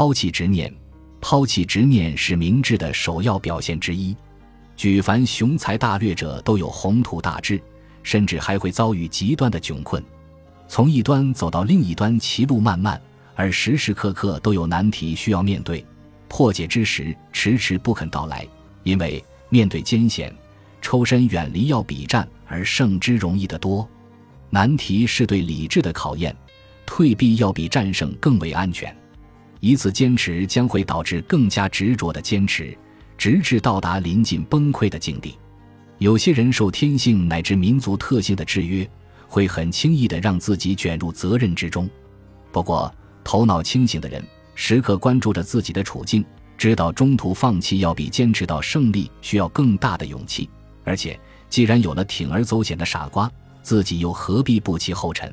抛弃执念，抛弃执念是明智的首要表现之一。举凡雄才大略者都有宏图大志，甚至还会遭遇极端的窘困。从一端走到另一端，歧路漫漫，而时时刻刻都有难题需要面对。破解之时，迟迟不肯到来，因为面对艰险，抽身远离要比战而胜之容易得多。难题是对理智的考验，退避要比战胜更为安全。一次坚持将会导致更加执着的坚持，直至到达临近崩溃的境地。有些人受天性乃至民族特性的制约。会很轻易地让自己卷入责任之中。不过，头脑清醒的人时刻关注着自己的处境，知道中途放弃要比坚持到胜利需要更大的勇气。而且，既然有了铤而走险的傻瓜，自己又何必步其后尘？